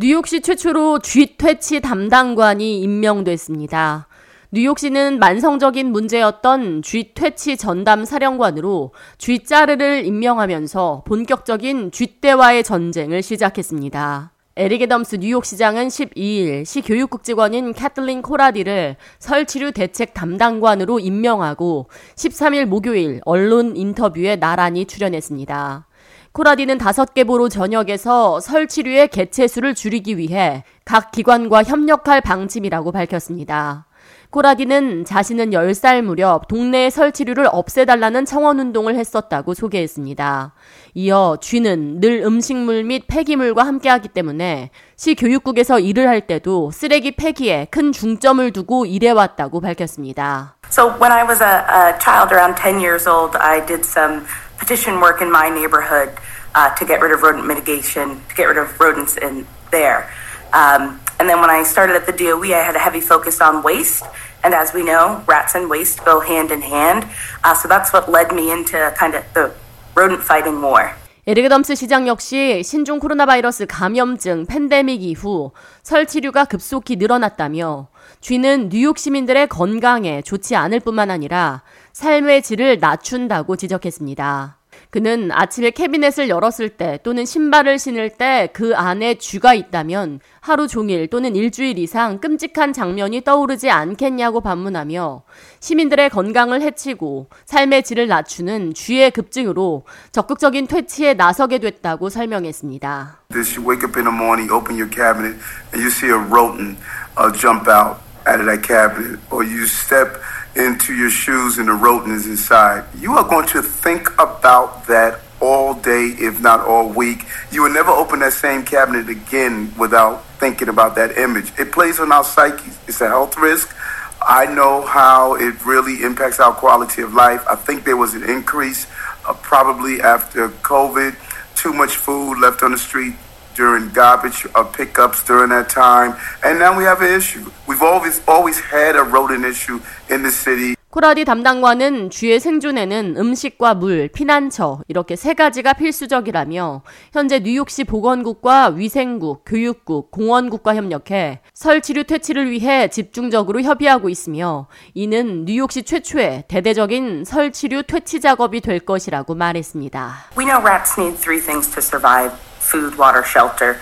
뉴욕시 최초로 쥐 퇴치 담당관이 임명됐습니다. 뉴욕시는 만성적인 문제였던 쥐 퇴치 전담 사령관으로 쥐짜르를 임명하면서 본격적인 쥐떼와의 전쟁을 시작했습니다. 에릭 애덤스 뉴욕시장은 12일 시 교육국 직원인 캐틀린 코라디를 설치류 대책 담당관으로 임명하고 13일 목요일 언론 인터뷰에 나란히 출연했습니다. 코라디는 다섯 개 보로 전역에서 설치류의 개체수를 줄이기 위해 각 기관과 협력할 방침이라고 밝혔습니다. 코라디는 자신은 10살 무렵 동네의 설치류를 없애달라는 청원운동을 했었다고 소개했습니다. 이어 쥐는 늘 음식물 및 폐기물과 함께하기 때문에 시 교육국에서 일을 할 때도 쓰레기 폐기에 큰 중점을 두고 일해왔다고 밝혔습니다. So when I was a, a child around 10 years old, I did some petition work in my neighborhood uh, to get rid of rodent mitigation, to get rid of rodents in there. Um, and then when I started at the DOE, I had a heavy focus on waste. And as we know, rats and waste go hand in hand. Uh, so that's what led me into kind of the rodent fighting war. 에리그 덤스 시장 역시 신종 코로나 바이러스 감염증 팬데믹 이후 설치류가 급속히 늘어났다며 쥐는 뉴욕 시민들의 건강에 좋지 않을 뿐만 아니라 삶의 질을 낮춘다고 지적했습니다. 그는 아침에 캐비넷을 열었을 때 또는 신발을 신을 때 그 안에 쥐가 있다면 하루 종일 또는 일주일 이상 끔찍한 장면이 떠오르지 않겠냐고 반문하며 시민들의 건강을 해치고 삶의 질을 낮추는 쥐의 급증으로 적극적인 퇴치에 나서게 됐다고 설명했습니다. You wake up in the morning, open your cabinet, and you see a rodent uh, jump out out of that cabinet, or you step into your shoes and the rodent is inside, you are going to think about that all day, if not all week. You will never open that same cabinet again without thinking about that image. It plays on our psyche. It's a health risk. I know how it really impacts our quality of life. I think there was an increase uh, probably after COVID, too much food left on the street during garbage uh, pickups during that time. And now we have an issue. We've always always had a rodent issue in the city. 코라디 담당관은 쥐의 생존에는 음식과 물, 피난처 이렇게 세 가지가 필수적이라며 현재 뉴욕시 보건국과 위생국, 교육국, 공원국과 협력해 설치류 퇴치를 위해 집중적으로 협의하고 있으며 이는 뉴욕시 최초의 대대적인 설치류 퇴치 작업이 될 것이라고 말했습니다. We know rats need three things to survive: food, water, shelter.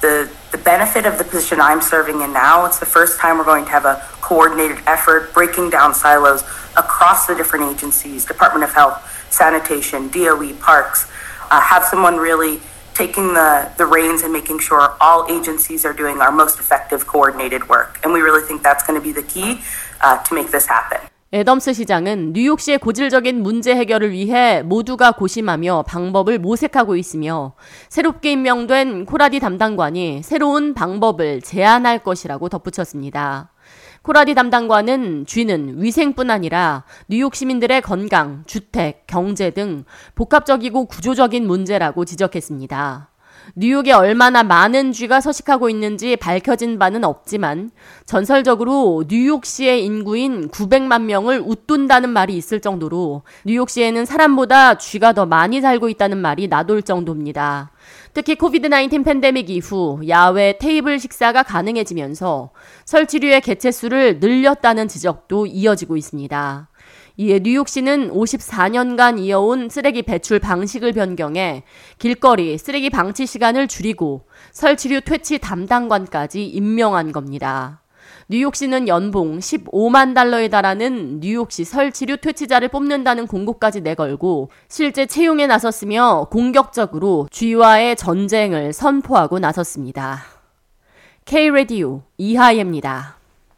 the the benefit of the position I'm serving in now, it's the first time we're going to have a coordinated effort breaking down silos across the different agencies, Department of Health, Sanitation, DOE, Parks, uh, have someone really taking the, the reins and making sure all agencies are doing our most effective coordinated work. And we really think that's going to be the key uh, to make this happen. 애덤스 시장은 뉴욕시의 고질적인 문제 해결을 위해 모두가 고심하며 방법을 모색하고 있으며 새롭게 임명된 코라디 담당관이 새로운 방법을 제안할 것이라고 덧붙였습니다. 코라디 담당관은 쥐는 위생뿐 아니라 뉴욕 시민들의 건강, 주택, 경제 등 복합적이고 구조적인 문제라고 지적했습니다. 뉴욕에 얼마나 많은 쥐가 서식하고 있는지 밝혀진 바는 없지만 전설적으로 뉴욕시의 인구인 900만 명을 웃돈다는 말이 있을 정도로 뉴욕시에는 사람보다 쥐가 더 많이 살고 있다는 말이 나돌 정도입니다. 특히 코비드 19 팬데믹 이후 야외 테이블 식사가 가능해지면서 설치류의 개체수를 늘렸다는 지적도 이어지고 있습니다. 이에 뉴욕시는 54년간 이어온 쓰레기 배출 방식을 변경해 길거리 쓰레기 방치 시간을 줄이고 설치류 퇴치 담당관까지 임명한 겁니다. 뉴욕시는 연봉 15만 달러에 달하는 뉴욕시 설치류 퇴치자를 뽑는다는 공고까지 내걸고 실제 채용에 나섰으며 공격적으로 쥐와의 전쟁을 선포하고 나섰습니다. K-Radio 이하예입니다.